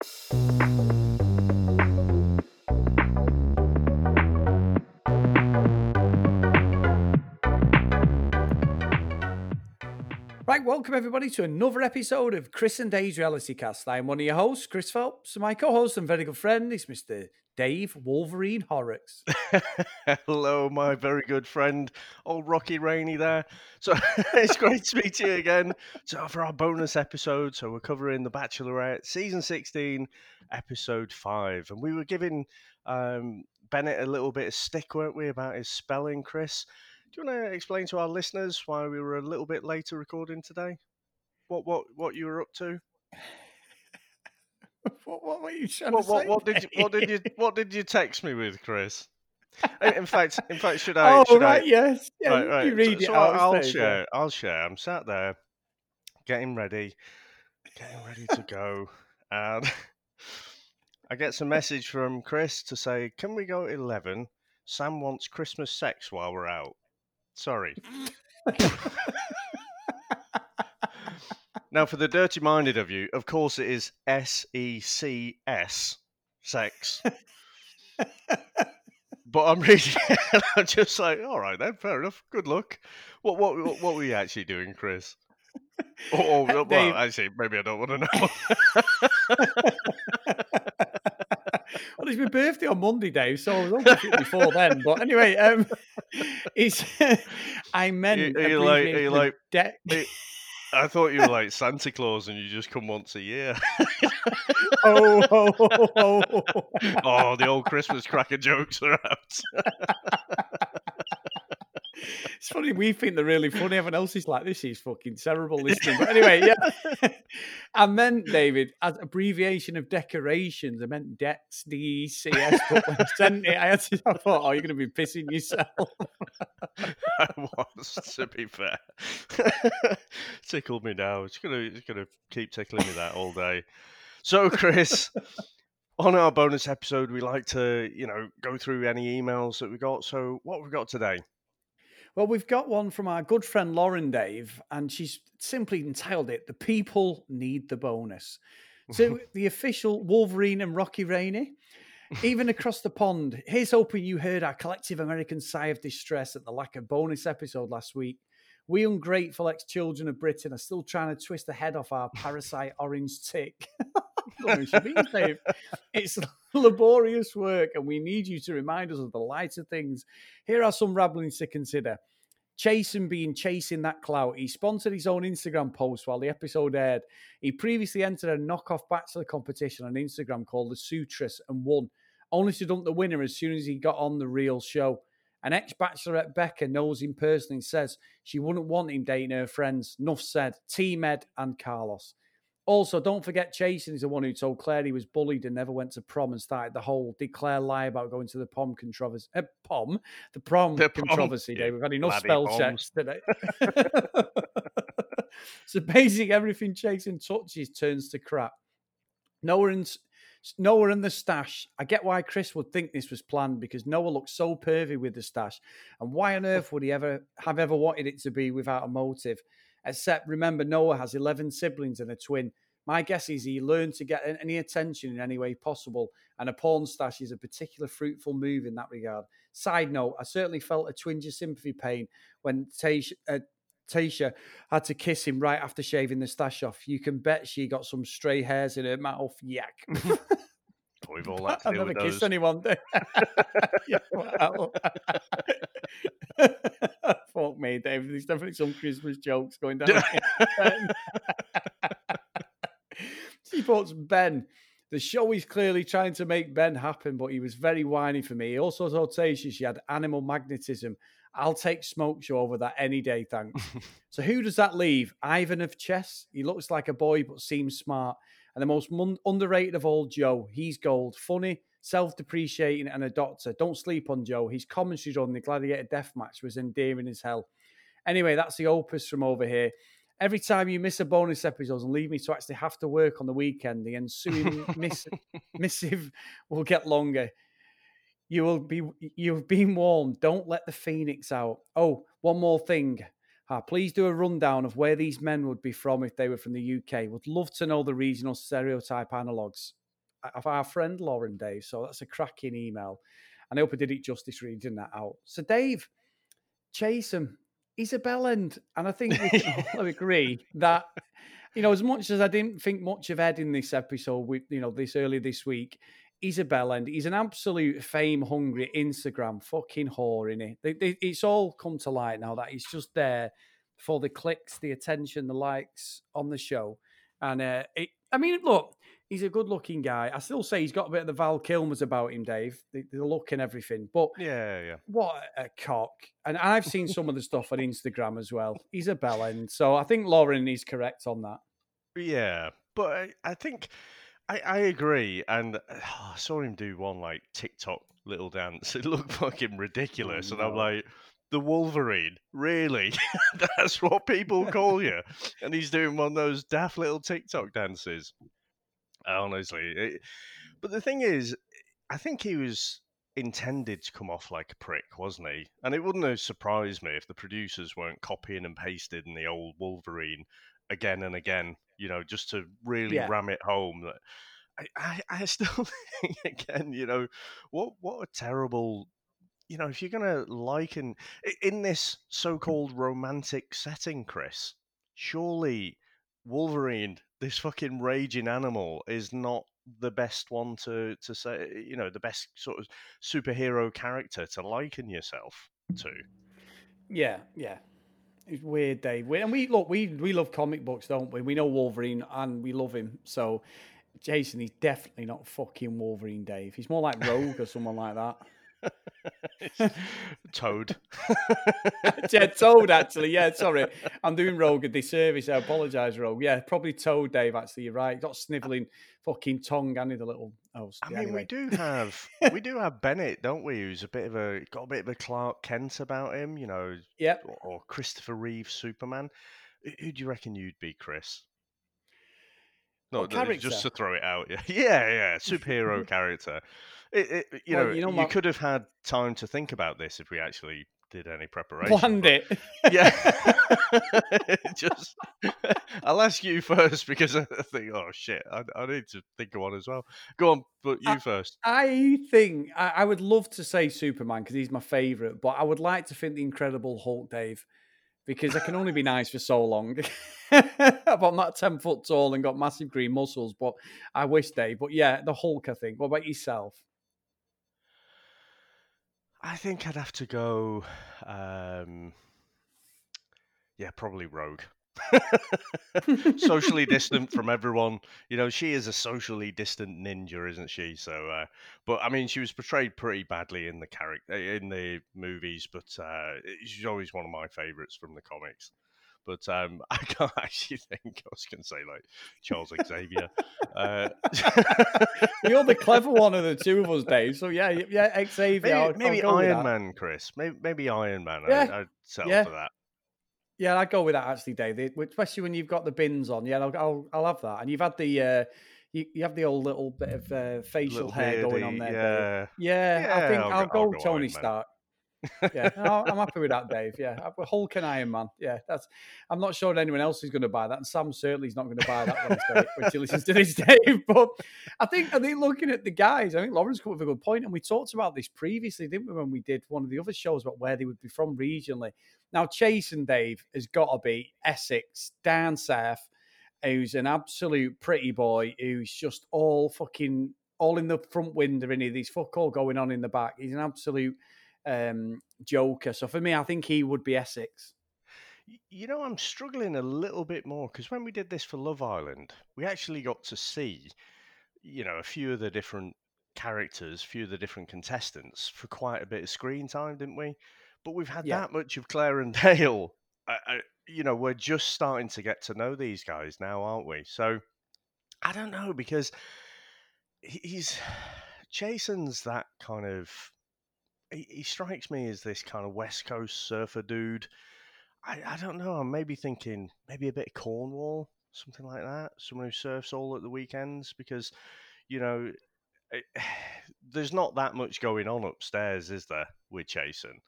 Right, welcome everybody to another episode of Chris and Dave's Reality Cast. I'm one of your hosts, Chris Phelps, my co-host and very good friend is Mr. Dave Wolverine Horrocks. Hello, my very good friend, old Rocky Rainey there. So it's great to meet you again. So for our bonus episode, so we're covering The Bachelorette, season 16, episode 5. And we were giving um, Bennett a little bit of stick, weren't we, about his spelling, Chris? Do you want to explain to our listeners why we were a little bit later recording today? What what what you were up to? what, what were you trying What to what, say? what did you what did you what did you text me with, Chris? In fact, in fact, should I? oh, should right, I, yes. Yeah, right, right. You read so, it so out. I'll yeah. share. I'll share. I'm sat there, getting ready, getting ready to go, and I get some message from Chris to say, "Can we go at 11? Sam wants Christmas sex while we're out." Sorry. Now, for the dirty-minded of you, of course, it is S E C S, sex. but I'm reading it, and I'm just like, all right then, fair enough. Good luck. What what what, what were you actually doing, Chris? Or, or well, Dave- actually, maybe I don't want to know. well, it's my birthday on Monday, Dave, so I was it before then. But anyway, um, it's I meant are you like- are you like- de- I thought you were like Santa Claus and you just come once a year. oh, oh, oh, oh, oh. oh, the old Christmas cracker jokes are out. It's funny, we think they're really funny. Everyone else is like, this is fucking terrible listening. But anyway, yeah. and then David, as abbreviation of decorations, I meant DEX, D C S. But when I sent it, I, had to, I thought, oh, you're going to be pissing yourself. I was, to be fair. Tickled me now. It's gonna it's gonna keep tickling me that all day. So, Chris, on our bonus episode, we like to, you know, go through any emails that we got. So what we got today? Well, we've got one from our good friend Lauren Dave, and she's simply entitled it The People Need the Bonus. So, the official Wolverine and Rocky Rainey, even across the pond, here's hoping you heard our collective American sigh of distress at the lack of bonus episode last week. We ungrateful ex children of Britain are still trying to twist the head off our parasite orange tick. It's laborious work, and we need you to remind us of the lighter things. Here are some ramblings to consider. Chasen being chasing that clout. He sponsored his own Instagram post while the episode aired. He previously entered a knockoff bachelor competition on Instagram called the Sutras and won, only to dump the winner as soon as he got on the real show. An ex bachelorette Becca knows him personally and says she wouldn't want him dating her friends. Nuff said, Team Ed and Carlos. Also, don't forget Jason is the one who told Clare he was bullied and never went to prom and started the whole declare lie about going to the pom controversy. Uh, pom? The prom The prom, controversy, Dave. We've had enough spell poms. checks today. so basically, everything Jason touches turns to crap. No, and Noah and the stash. I get why Chris would think this was planned because Noah looks so pervy with the stash, and why on earth would he ever have ever wanted it to be without a motive? Except remember, Noah has eleven siblings and a twin. My guess is he learned to get any attention in any way possible, and a porn stash is a particular fruitful move in that regard. Side note: I certainly felt a twinge of sympathy pain when Tayshia, uh, Tayshia had to kiss him right after shaving the stash off. You can bet she got some stray hairs in her mouth. Yak. We've all had to I've never kissed those. anyone. yeah. Fuck me, David. There's definitely some Christmas jokes going down. she puts Ben. The show is clearly trying to make Ben happen, but he was very whiny for me. He also told Tayshia she had animal magnetism. I'll take Smoke Show over that any day, thanks. so who does that leave? Ivan of chess. He looks like a boy but seems smart. And the most mun- underrated of all, Joe. He's gold, funny, self-depreciating, and a doctor. Don't sleep on Joe. His commentary on the Gladiator death match was endearing as hell. Anyway, that's the opus from over here. Every time you miss a bonus episode and leave me to actually have to work on the weekend, the ensuing miss- missive will get longer. You will be you've been warned. Don't let the phoenix out. Oh, one more thing. Ah, please do a rundown of where these men would be from if they were from the UK. Would love to know the regional stereotype analogues. of our friend Lauren Dave. So that's a cracking email. And I hope I did it justice reading that out. So Dave, chase him. He's a bellend. And I think we can all agree that, you know, as much as I didn't think much of Ed in this episode, with you know, this early this week, he's a bellend. He's an absolute fame hungry Instagram fucking whore in it. It's all come to light now that he's just there for the clicks, the attention, the likes on the show. And uh, it, I mean, look, he's a good looking guy. I still say he's got a bit of the Val Kilmers about him, Dave. The, the look and everything. But yeah, yeah. What a cock. And I've seen some of the stuff on Instagram as well. He's a bellend. So I think Lauren is correct on that. Yeah. But I, I think I, I agree. And oh, I saw him do one like TikTok little dance. It looked fucking oh, ridiculous. Oh, no. And I'm like, the Wolverine. Really? That's what people call you. And he's doing one of those daft little TikTok dances. Honestly. It, but the thing is, I think he was intended to come off like a prick, wasn't he? And it wouldn't have surprised me if the producers weren't copying and pasting the old Wolverine again and again, you know, just to really yeah. ram it home that I, I, I still think again, you know, what what a terrible you know, if you're going to liken in this mm. so-called romantic setting, Chris, surely Wolverine, this fucking raging animal, is not the best one to to say. You know, the best sort of superhero character to liken yourself to. Yeah, yeah. It's weird, Dave. And we look, we we love comic books, don't we? We know Wolverine and we love him. So, Jason, he's definitely not fucking Wolverine, Dave. He's more like Rogue or someone like that. Toad. yeah, Toad, actually. Yeah, sorry. I'm doing Rogue a disservice. I apologise, Rogue. Yeah, probably Toad, Dave, actually. You're right. Got snivelling fucking tongue, and the little. I mean, anyway. we do have we do have Bennett, don't we? Who's a bit of a got a bit of a Clark Kent about him, you know. Yeah. Or, or Christopher Reeve Superman. Who do you reckon you'd be, Chris? No, just to throw it out. Yeah, yeah, yeah. Superhero character. It, it, you, well, know, you know, you could have had time to think about this if we actually did any preparation. Planned it. Yeah. Just, I'll ask you first because I think, oh shit, I, I, need to think of one as well. Go on, but you I, first. I think I, I would love to say Superman because he's my favorite, but I would like to think the Incredible Hulk, Dave, because I can only be nice for so long. I'm not 10 foot tall and got massive green muscles, but I wish, Dave. But yeah, the Hulk, I think. What about yourself? I think I'd have to go. Um, yeah, probably Rogue. socially distant from everyone. You know, she is a socially distant ninja, isn't she? So, uh, but I mean, she was portrayed pretty badly in the character in the movies, but uh, she's always one of my favorites from the comics. But um, I can't actually think. I was going to say like Charles Xavier. uh, You're the clever one of the two of us, Dave. So yeah, yeah, Xavier. Maybe, maybe Iron Man, Chris. Maybe, maybe Iron Man. Yeah. I, would settle yeah. for that. Yeah, I'd go with that actually, Dave. Especially when you've got the bins on. Yeah, I'll I'll, I'll have that. And you've had the uh, you, you have the old little bit of uh, facial little hair beardy, going on there. Yeah. yeah, yeah, I think I'll, I'll go, I'll go Tony Stark yeah, I'm happy with that, Dave. Yeah, Hulk and Iron Man. Yeah, that's. I'm not sure anyone else is going to buy that, and Sam certainly is not going to buy that when, when he listens to this, Dave. But I think I think looking at the guys, I think Lauren's come with a good point, and we talked about this previously, didn't we? When we did one of the other shows about where they would be from regionally. Now, Chase and Dave has got to be Essex, down south, who's an absolute pretty boy, who's just all fucking all in the front window, and he's fuck all going on in the back. He's an absolute um, Joker. So for me, I think he would be Essex. You know, I'm struggling a little bit more because when we did this for Love Island, we actually got to see, you know, a few of the different characters, a few of the different contestants for quite a bit of screen time, didn't we? But we've had yeah. that much of Clare and Dale. I, I, you know, we're just starting to get to know these guys now, aren't we? So I don't know because he's Jason's that kind of he, he strikes me as this kind of West Coast surfer dude. I, I don't know. I'm maybe thinking maybe a bit of Cornwall, something like that. Someone who surfs all at the weekends because, you know, eh, it, there's not that much going on upstairs, is there, with Jason?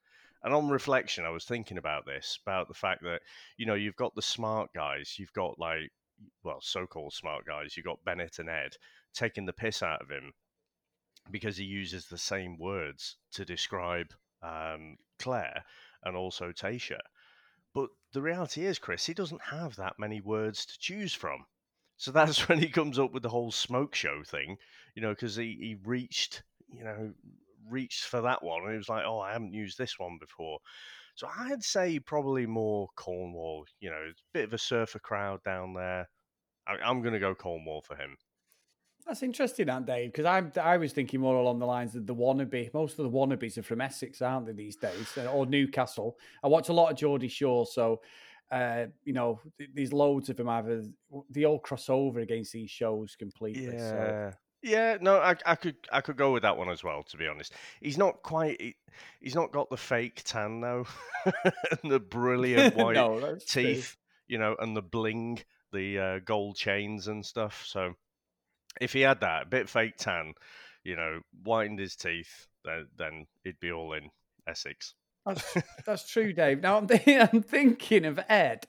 And on reflection, I was thinking about this, about the fact that, you know, you've got the smart guys, you've got like, well, so called smart guys, you've got Bennett and Ed, taking the piss out of him because he uses the same words to describe um, Clare and also Tayshia. But the reality is, Chris, he doesn't have that many words to choose from. So that's when he comes up with the whole smoke show thing, you know, because he, he reached, you know, reached for that one and he was like, oh, I haven't used this one before. So I'd say probably more Cornwall, you know, a bit of a surfer crowd down there. I, I'm going to go Cornwall for him. That's interesting, Aunt Dave, because I I was thinking more along the lines of the wannabe. Most of the wannabes are from Essex, aren't they these days, uh, or Newcastle? I watch a lot of Geordie Shore, so uh, you know, there's loads of them. Either they all cross over against these shows completely. Yeah, so. yeah. No, I, I could I could go with that one as well. To be honest, he's not quite. He, he's not got the fake tan though, and the brilliant white no, teeth, true. you know, and the bling, the uh, gold chains and stuff. So if he had that, a bit fake tan, you know, whitened his teeth, then, then he'd be all in Essex. That's, that's true, Dave. Now I'm, th- I'm thinking of Ed.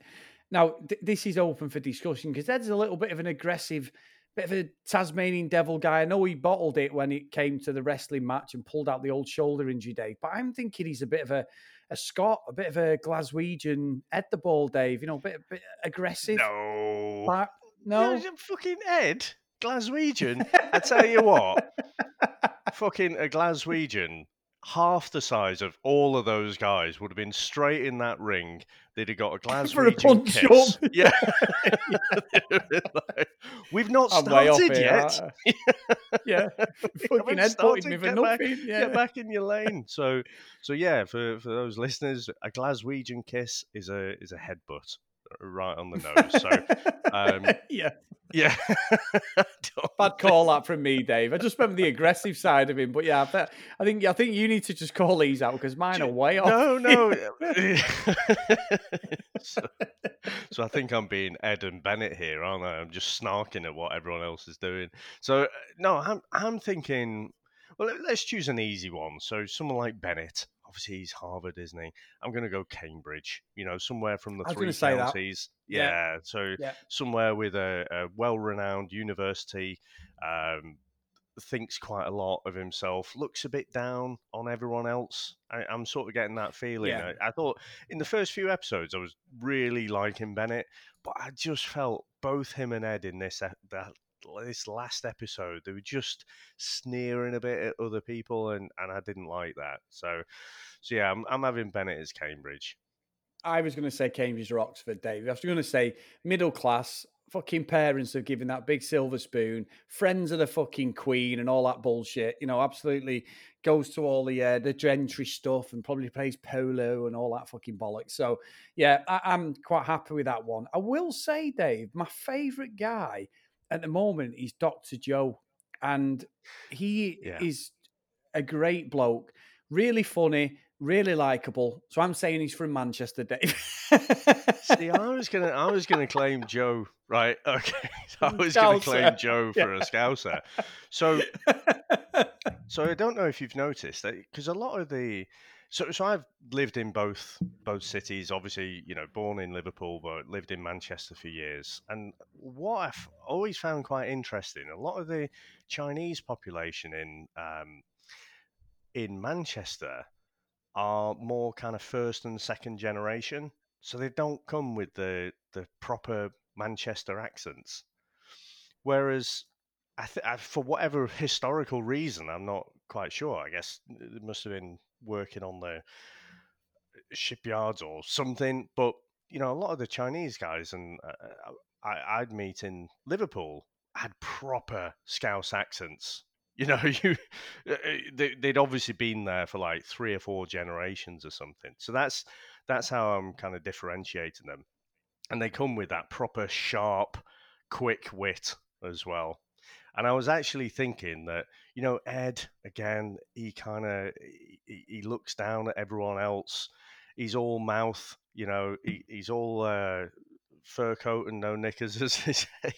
Now th- this is open for discussion because Ed's a little bit of an aggressive, bit of a Tasmanian devil guy. I know he bottled it when it came to the wrestling match and pulled out the old shoulder injury, Dave. But I'm thinking he's a bit of a, a Scot, a bit of a Glaswegian Ed the Ball, Dave. You know, a bit, a bit aggressive. No, but, no, yeah, fucking Ed. Glaswegian, I tell you what, fucking a Glaswegian, half the size of all of those guys would have been straight in that ring. They'd have got a Glaswegian kiss. Yeah. like, We've not I'm started here, yet. yeah. Fucking head started. me for get nothing. Back, yeah. Get back in your lane. So so yeah, for, for those listeners, a Glaswegian kiss is a is a headbutt right on the nose. So um, yeah. Yeah. Bad call that from me, Dave. I just remember the aggressive side of him, but yeah, I think I think you need to just call these out because mine are way off. No, no. so, so, I think I'm being Ed and Bennett here, aren't I? I'm just snarking at what everyone else is doing. So no, I'm I'm thinking. Well, let's choose an easy one. So someone like Bennett obviously he's Harvard, isn't he? I'm going to go Cambridge. You know, somewhere from the three counties. Yeah, yeah, so yeah. somewhere with a, a well-renowned university. Um, thinks quite a lot of himself. Looks a bit down on everyone else. I, am sort of getting that feeling. Yeah. I, I thought in the first few episodes I was really liking Bennett, but I just felt both him and Ed in this that this last episode, they were just sneering a bit at other people, and, and I didn't like that. So, so yeah, I'm, I'm having Bennett as Cambridge. I was going to say Cambridge or Oxford, Dave. I was going to say middle class. Fucking parents have given that big silver spoon. Friends of the fucking queen and all that bullshit. You know, absolutely goes to all the uh, the gentry stuff and probably plays polo and all that fucking bollocks. So yeah, I, I'm quite happy with that one. I will say, Dave, my favourite guy at the moment he's Doctor Joe, and he yeah. is a great bloke, really funny, really likable. So I'm saying he's from Manchester, Dave. See, I was gonna, I was gonna claim Joe, right? Okay, so I was gonna claim Joe for yeah. a Scouser. So, so I don't know if you've noticed that because a lot of the so, so I've lived in both both cities. Obviously, you know, born in Liverpool, but lived in Manchester for years. And what I've always found quite interesting, a lot of the Chinese population in um, in Manchester are more kind of first and second generation, so they don't come with the the proper Manchester accents. Whereas, I th- I, for whatever historical reason, I'm not quite sure. I guess it must have been working on the shipyards or something. But you know, a lot of the Chinese guys and uh, uh I, I'd meet in Liverpool had proper Scouse accents. You know, you uh, uh, they, they'd obviously been there for like three or four generations or something. So that's that's how I'm kind of differentiating them, and they come with that proper sharp, quick wit as well. And I was actually thinking that, you know, Ed, again, he kind of, he, he, looks down at everyone else. He's all mouth, you know, he, he's all uh, fur coat and no knickers, as they say,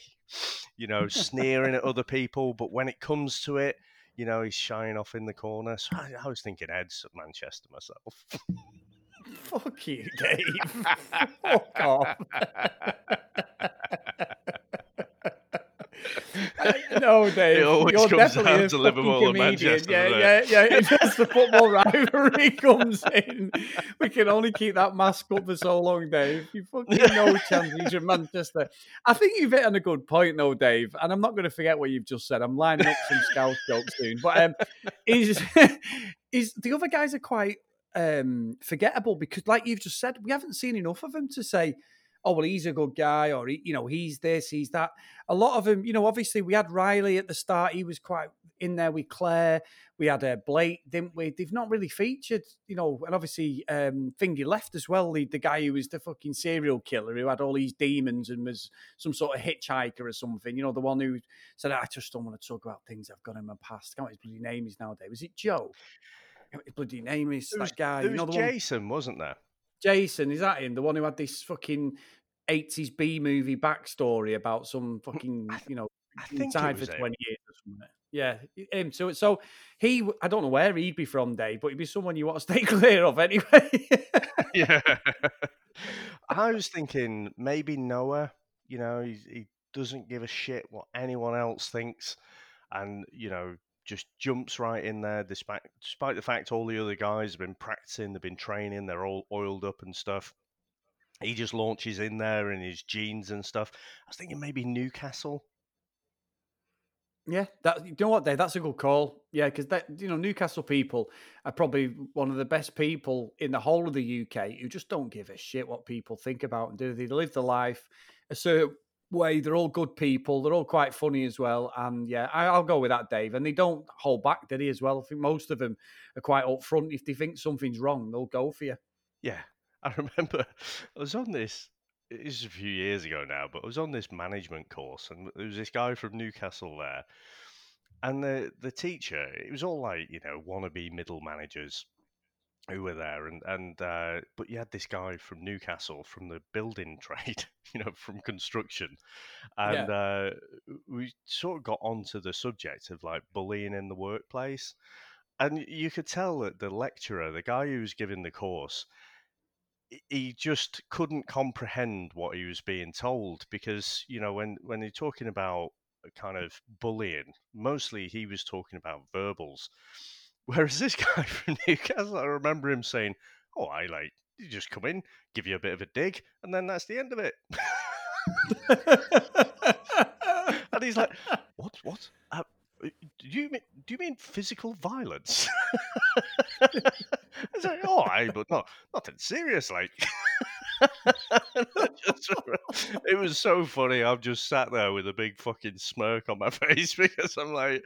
you know, sneering at other people. But when it comes to it, you know, he's shying off in the corner. So I, I was thinking Ed's at Manchester myself. Fuck you, Dave. Fuck off. No, Dave. It always you're comes definitely down to Liverpool and. Manchester, Yeah, yeah, yeah. It's just the football rivalry comes in. We can only keep that mask up for so long, Dave. You fucking no chance he's from Manchester. I think you've hit on a good point, though, Dave. And I'm not going to forget what you've just said. I'm lining up some scout jokes soon. But um, is is the other guys are quite um forgettable because, like you've just said, we haven't seen enough of them to say oh well he's a good guy or he, you know he's this he's that. A lot of them you know obviously we had riley at the start he was quite in there with clare. We had uh, blake didn't we? They've not really featured you know and obviously um fingy left as well the, the guy who was the fucking serial killer who had all these demons and was some sort of hitchhiker or something you know the one who said i just don't want to talk about things i've got in my past. I can't what his bloody name is nowadays. Was it joe? His bloody name is was, that guy there you know was the one Jason, wasn't there? Jason, is that him? The one who had this fucking 80s B movie backstory about some fucking, you know, I think it for was him. 20 years or something. Yeah, him. So, so he, I don't know where he'd be from, Dave, but he'd be someone you want to stay clear of anyway. yeah. I was thinking maybe Noah, you know, he, he doesn't give a shit what anyone else thinks and, you know, just jumps right in there despite despite the fact all the other guys have been practicing, they've been training, they're all oiled up and stuff. He just launches in there in his jeans and stuff. I was thinking maybe Newcastle. yeah, that you know what, Dave? That's a good call. Yeah, because that you know Newcastle people are probably one of the best people in the whole of the UK who just don't give a shit what people think about and do. They live the life a certain way. They're all good people. They're all quite funny as well. And yeah, I, I'll go with that, Dave. And they don't hold back, did he? As well, I think most of them are quite upfront. If they think something's wrong, they'll go for you. Yeah, I remember I was on this. It was a few years ago now, but I was on this management course, and there was this guy from Newcastle there, and the the teacher. It was all like you know wannabe middle managers who were there, and and uh, but you had this guy from Newcastle from the building trade, you know, from construction, and uh, we sort of got onto the subject of like bullying in the workplace, and you could tell that the lecturer, the guy who was giving the course he- he just couldn't comprehend what he was being told because you know when when you're talking about kind of bullying mostly he was talking about verbals whereas this guy from newcastle? I remember him saying oh i like you just come in give you a bit of a dig and then that's the end of it. And he's like what what? Uh, do you mean do you mean physical violence? I was like, I, but not nothing serious, like. It was so funny. I've just sat there with a big fucking smirk on my face because I'm like,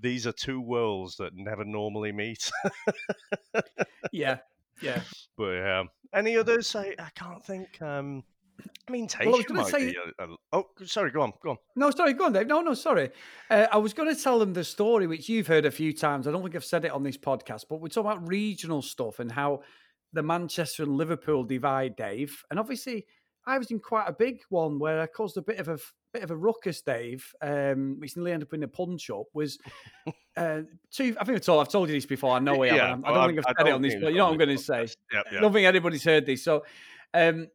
these are two worlds that never normally meet. yeah, yeah. but yeah, any others? I, I can't think. Um, I mean, Well, I was gonna might say-. A, a, oh, sorry. Go on. Go on. No, sorry, go on, Dave. No, no, sorry. Uh, I was going to tell them the story, which you've heard a few times. I don't think I've said it on this podcast, but we're talking about regional stuff and how the Manchester and Liverpool divide, Dave. And obviously, I was in quite a big one where I caused a bit of a bit of a ruckus, Dave, um, which nearly ended up in a punch up. Was uh, two? I think I've told, I've told you this before. I know I have. Yeah, I don't I- think I've I said it on this, but you know what I'm going to say. podcast. Yep, I don't think anybody's heard this. So, um,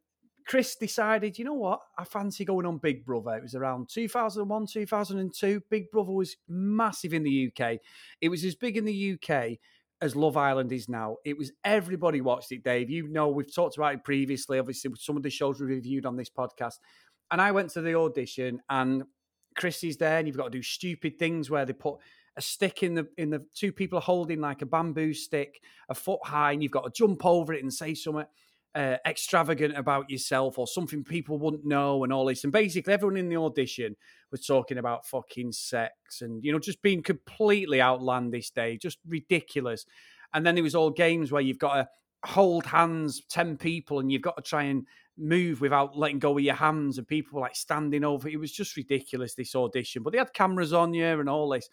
Chris decided, you know what? I fancy going on Big Brother. It was around 2001, 2002. Big Brother was massive in the UK. It was as big in the UK as Love Island is now. It was everybody watched it, Dave. You know, we've talked about it previously, obviously, with some of the shows we reviewed on this podcast. And I went to the audition, and Chris is there, and you've got to do stupid things where they put a stick in the in the two people are holding like a bamboo stick a foot high, and you've got to jump over it and say something uh, extravagant about yourself or something people wouldn't know and all this. And basically, everyone in the audition was talking about fucking sex and, you know, just being completely outlandish, day, just ridiculous. And then there was all games where you've got to hold hands, 10 people, and you've got to try and move without letting go of your hands. And people were like standing over. It was just ridiculous, this audition. But they had cameras on you and all this.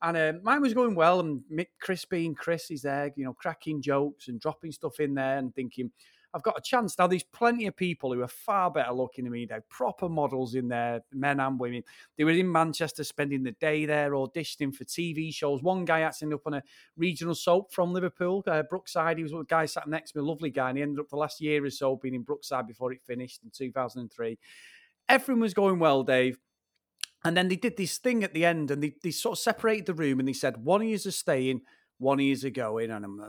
And uh, mine was going well. And Mick Chris being Chris is there, you know, cracking jokes and dropping stuff in there and thinking, I've got a chance. Now, there's plenty of people who are far better looking than me. They're proper models in there, men and women. They were in Manchester spending the day there, auditioning for TV shows. One guy actually ended up on a regional soap from Liverpool, uh, Brookside. He was one guy sat next to me, a lovely guy, and he ended up the last year or so being in Brookside before it finished in 2003. Everything was going well, Dave. And then they did this thing at the end, and they, they sort of separated the room, and they said one of you are staying, one you are going, and um,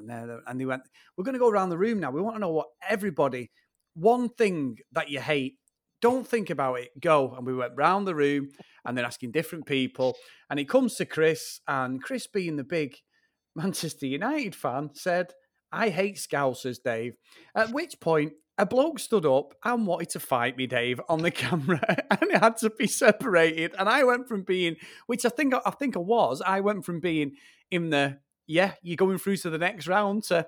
and they went, we're going to go around the room now. We want to know what everybody one thing that you hate. Don't think about it. Go. And we went round the room, and then asking different people, and it comes to Chris, and Chris, being the big Manchester United fan, said, "I hate Scousers, Dave." At which point a bloke stood up and wanted to fight me, Dave, on the camera, and it had to be separated. And I went from being, which I think I think I was, I went from being in the yeah, you're going through to the next round to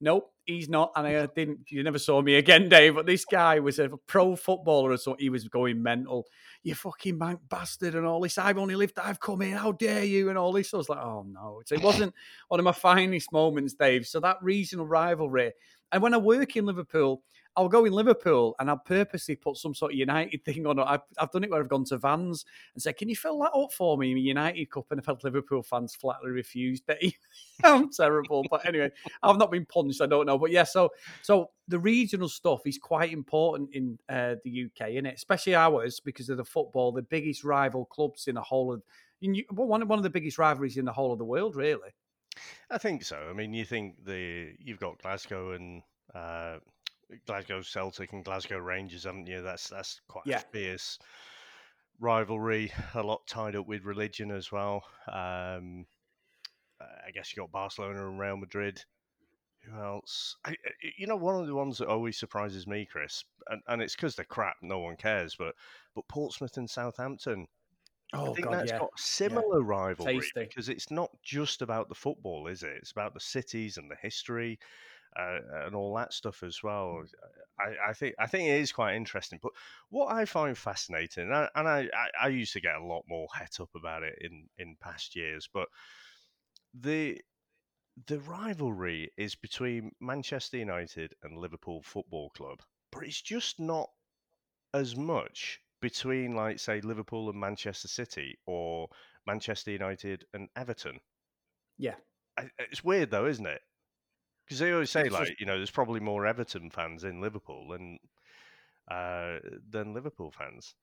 nope, he's not. And I uh, didn't, you never saw me again, Dave. But this guy was a pro footballer, so he was going mental. You fucking bank bastard and all this. I've only lived, I've come in. How dare you? And all this. I was like, oh no. So it wasn't one of my finest moments, Dave. So that regional rivalry. And when I work in Liverpool, I'll go in Liverpool and I'll purposely put some sort of United thing on. I've, I've done it where I've gone to Vans and said, "Can you fill that up for me?" United Cup, and I've had Liverpool fans flatly refused. I'm terrible, but anyway, I've not been punched. I don't know, but yeah. So, so the regional stuff is quite important in uh, the UK, it, especially ours because of the football. The biggest rival clubs in the whole of one one of the biggest rivalries in the whole of the world, really. I think so. I mean, you think the you've got Glasgow and uh, Glasgow Celtic and Glasgow Rangers, haven't you? That's that's quite yeah. fierce rivalry. A lot tied up with religion as well. Um, I guess you got Barcelona and Real Madrid. Who else? I, you know, one of the ones that always surprises me, Chris, and, and it's because they're crap. No one cares. But but Portsmouth and Southampton. Oh, I think God, that's yeah. got similar yeah. rivalry Tasty. because it's not just about the football, is it? It's about the cities and the history uh, and all that stuff as well. I, I, think I think it is quite interesting. But what I find fascinating, and, I, and I, I, used to get a lot more het up about it in, in past years, but the the rivalry is between Manchester United and Liverpool Football Club, but it's just not as much between, like, say, Liverpool and Manchester City or Manchester United and Everton. Yeah. It's weird, though, isn't it? Because they always say, like, you know, there's probably more Everton fans in Liverpool than uh, than Liverpool fans.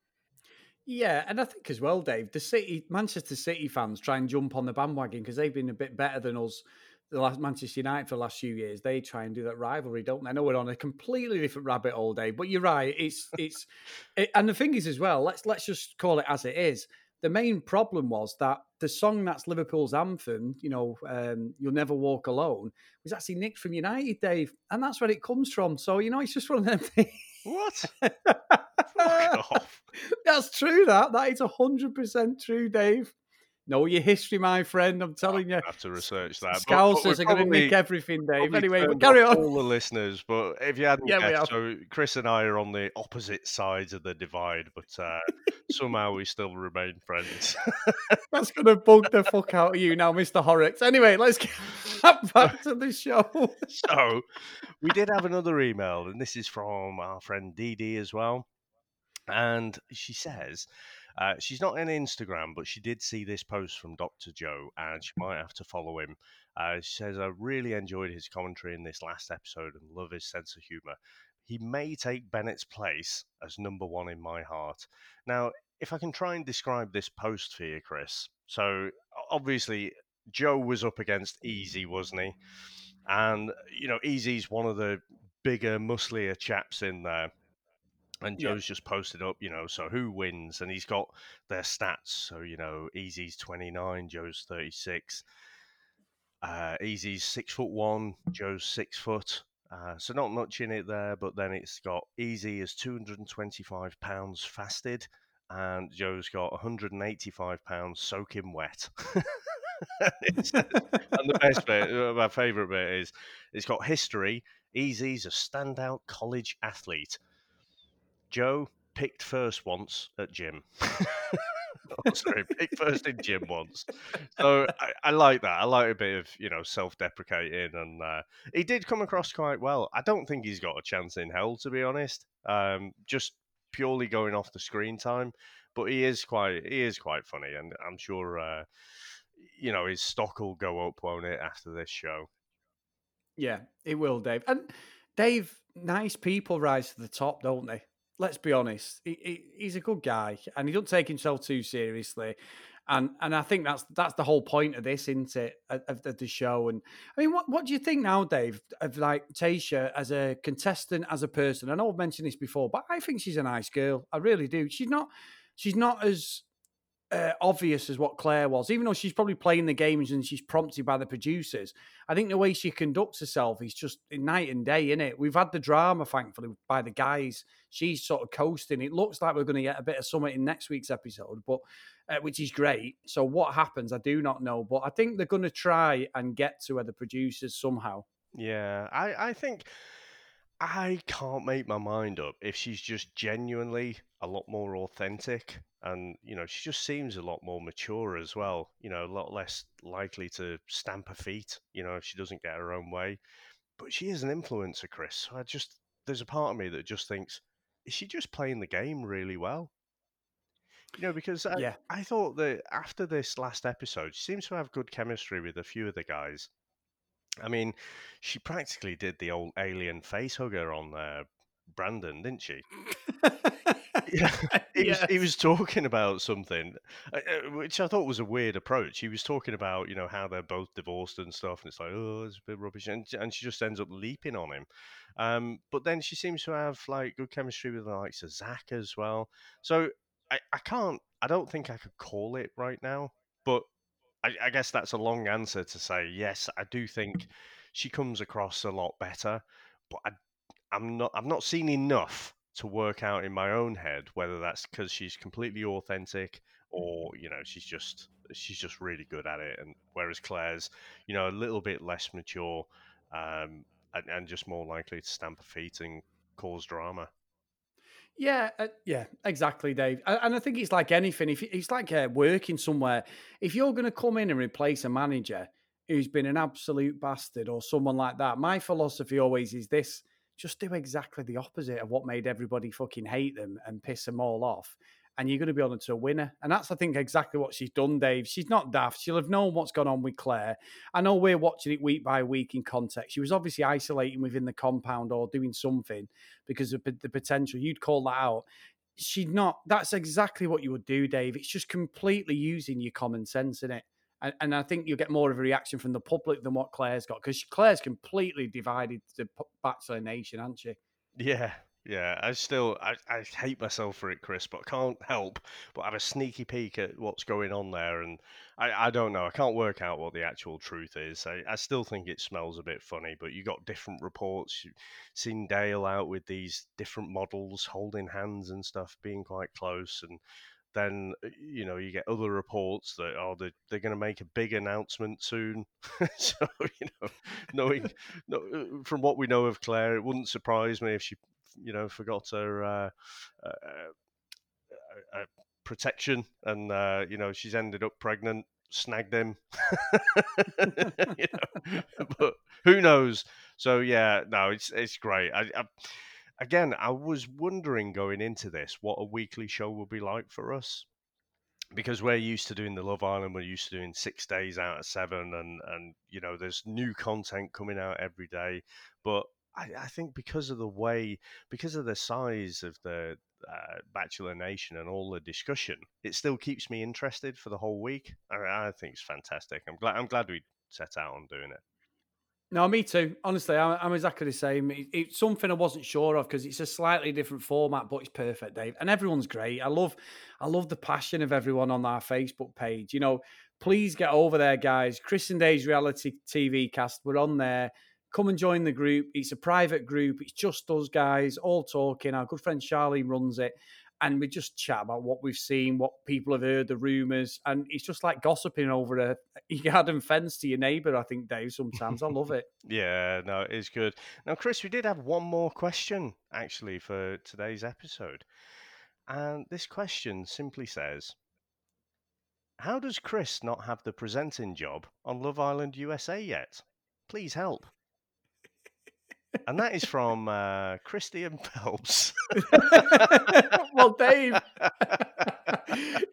Yeah, and I think as well, Dave, the City, Manchester City fans try and jump on the bandwagon because they've been a bit better than us. The last Manchester United for the last few years, they try and do that rivalry, don't they? I know we're on a completely different rabbit all day, but you're right. It's it's, it, and the thing is as well. Let's let's just call it as it is the main problem was that the song that's Liverpool's anthem, you know, um, "You'll Never Walk Alone," was actually nicked from United, Dave, and that's where it comes from. So you know, it's just one of them things. What? that's true. That that is hundred percent true, Dave. Know your history, my friend. I'm telling you. Have to research that. Scousers are going to nick everything, Dave. Anyway, but carry on. All the listeners, but if you hadn't yeah, guessed, so Chris and I are on the opposite sides of the divide, but uh, somehow we still remain friends. That's going to bug the fuck out of you now, Mr. Horrocks. Anyway, let's get back to the show. so, we did have another email, and this is from our friend Dee Dee as well. And she says, uh, she's not on Instagram, but she did see this post from Dr. Joe and she might have to follow him. Uh, she says, I really enjoyed his commentary in this last episode and love his sense of humour. He may take Bennett's place as number one in my heart. Now, if I can try and describe this post for you, Chris. So, obviously, Joe was up against Easy, wasn't he? And, you know, Easy's one of the bigger, musclier chaps in there. And Joe's yeah. just posted up, you know, so who wins? And he's got their stats. So, you know, Easy's 29, Joe's 36. Uh, Easy's six foot one, Joe's six foot. Uh, so not much in it there, but then it's got Easy is 225 pounds fasted, and Joe's got 185 pounds soaking wet. and the best bit, uh, my favourite bit is it's got history. Easy's a standout college athlete. Joe picked first once at gym. oh, sorry, picked first in gym once. So I, I, like that. I like a bit of you know self-deprecating, and uh, he did come across quite well. I don't think he's got a chance in hell, to be honest. Um, just purely going off the screen time, but he is quite he is quite funny, and I'm sure uh, you know his stock will go up, won't it, after this show? Yeah, it will, Dave. And Dave, nice people rise to the top, don't they? Let's be honest, he, he, he's a good guy, and he don't take himself too seriously. And and I think that's that's the whole point of this, isn't it? Of, of the show. And I mean, what what do you think now, Dave, of like Tayshia as a contestant, as a person? I know I've mentioned this before, but I think she's a nice girl. I really do. She's not she's not as uh, obvious as what Clare was, even though she's probably playing the games and she's prompted by the producers. I think the way she conducts herself is just night and day, in it. We've had the drama, thankfully, by the guys. She's sort of coasting. It looks like we're going to get a bit of something in next week's episode, but uh, which is great. So what happens, I do not know, but I think they're going to try and get to where the producers somehow. Yeah, I, I think I can't make my mind up if she's just genuinely a lot more authentic and you know she just seems a lot more mature as well you know a lot less likely to stamp her feet you know if she doesn't get her own way. But she is an influencer chris. So i just there's a part of me that just thinks is she just playing the game really well? You know because I, Yeah. I thought that after this last episode she seems to have good chemistry with a few of the guys I mean, she practically did the old alien face hugger on uh, Brandon, didn't she? Yeah, he was he was talking about something, uh, uh, which I thought was a weird approach. He was talking about you know how they're both divorced and stuff, and it's like oh, it's a bit rubbish, and and she just ends up leaping on him. Um, but then she seems to have like good chemistry with the likes of Zac as well. So I, I can't, I don't think I could call it right now, but I, I guess that's a long answer to say yes. I do think she comes across a lot better, but I, I'm not. I've not seen enough to work out in my own head whether that's because she's completely authentic or you know she's just she's just really good at it. And whereas Clare's, you know, a little bit less mature, um, and, and just more likely to stamp her feet and cause drama. Yeah, uh, yeah, exactly, Dave. And I think it's like anything. If it's like uh, working somewhere, if you're going to come in and replace a manager who's been an absolute bastard or someone like that, my philosophy always is this: just do exactly the opposite of what made everybody fucking hate them and piss them all off, and you're going to be on to a winner. And that's, I think, exactly what she's done, Dave. She's not daft. She'll have known what's gone on with Clare. I know we're watching it week by week in context. She was obviously isolating within the compound or doing something because of the potential. You'd call that out. She's not. That's exactly what you would do, Dave. It's just completely using your common sense in it. And, and I think you'll get more of a reaction from the public than what Clare's got because Clare's completely divided the Bachelor Nation, hasn't she? Yeah, yeah. I still I, I hate myself for it, Chris, but I can't help but have a sneaky peek at what's going on there, and I, I don't know. I can't work out what the actual truth is. I, I still think it smells a bit funny, but you got different reports. You've seen Dale out with these different models holding hands and stuff, being quite close, and then you know you get other reports that oh they're, they're going to make a big announcement soon so you know knowing no, uh, from what we know of clare it wouldn't surprise me if she you know forgot her uh, uh, uh, protection and uh, you know she's ended up pregnant snagged him you know? but who knows so yeah no it's it's great I, I again, I was wondering going into this what a weekly show would be like for us. Because we're used to doing the Love Island, we're used to doing six days out of seven, and and you know there's new content coming out every day. But I, I think because of the way, because of the size of the uh, Bachelor Nation and all the discussion, it still keeps me interested for the whole week. I, I think it's fantastic. I'm glad I'm glad we set out on doing it. No, me too. Honestly, I'm, I'm exactly the same. It, it's something I wasn't sure of because it's a slightly different format, but it's perfect, Dave. And everyone's great. I love, I love the passion of everyone on our Facebook page. You know, please get over there, guys. Chris and Dave's reality TV cast. We're on there. Come and join the group. It's a private group. It's just us guys all talking. Our good friend Charlie runs it and we just chat about what we've seen, what people have heard, the rumors, and it's just like gossiping over a, garden fence to your neighbor. I think Dave sometimes I love it. yeah, no, it's good. Now, Chris, we did have one more question actually for today's episode, and this question simply says, "How does Chris not have the presenting job on Love Island USA yet? Please help." And that is from uh, Christian Phelps. well, Dave,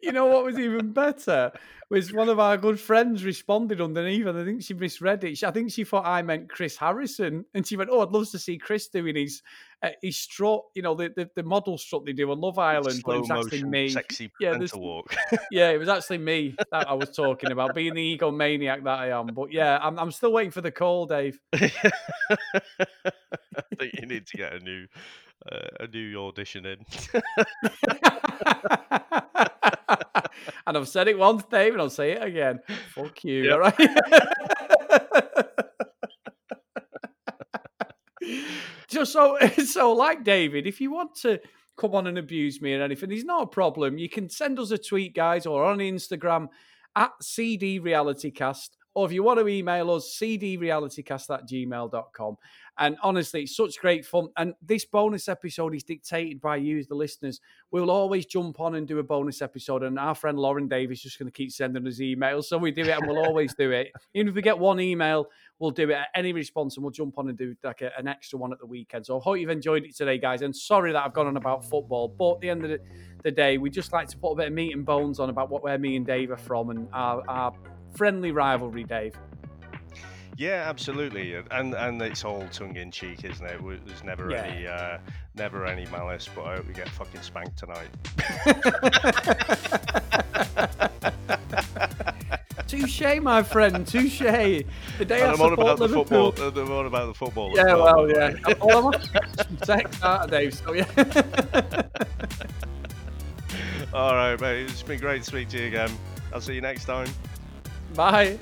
you know what was even better was one of our good friends responded underneath, and I think she misread it. I think she thought I meant Chris Harrison, and she went, "Oh, I'd love to see Chris doing his uh, his strut, you know, the, the, the model strut they do on Love Island." Slow but it was actually me. sexy Yeah, this- walk. Yeah, it was actually me that I was talking about, being the egomaniac that I am. But yeah, I'm I'm still waiting for the call, Dave. I think you need to get a new uh, a new audition in. and I've said it once, Dave, and I'll say it again. Fuck you. Yep. All right. Just so, so like David, if you want to come on and abuse me or anything, there's not a problem. You can send us a tweet, guys, or on Instagram at CD Realitycast. Or if you want to email us, cdrealitycast at gmail.com. And honestly, it's such great fun. And this bonus episode is dictated by you, the listeners. We'll always jump on and do a bonus episode. And our friend Lauren Davis is just going to keep sending us emails. So we do it and we'll always do it. Even if we get one email, we'll do it at any response and we'll jump on and do like a, an extra one at the weekend. So I hope you've enjoyed it today, guys. And sorry that I've gone on about football. But at the end of the, the day, we just like to put a bit of meat and bones on about what where me and Dave are from and our, our friendly rivalry, Dave. Yeah, absolutely, and and, it's all tongue in cheek, isn't it? There's never Yeah. any uh, never any malice, but I hope we get fucking spanked tonight. Touche, my friend. Touche. The day I I'm support about the Liverpool. football. uh, I'm on about the football. Yeah, well, well, yeah. Well, I'm on aren't Dave? So yeah. All right, mate. It's been great to speak to you again. I'll see you next time. Bye.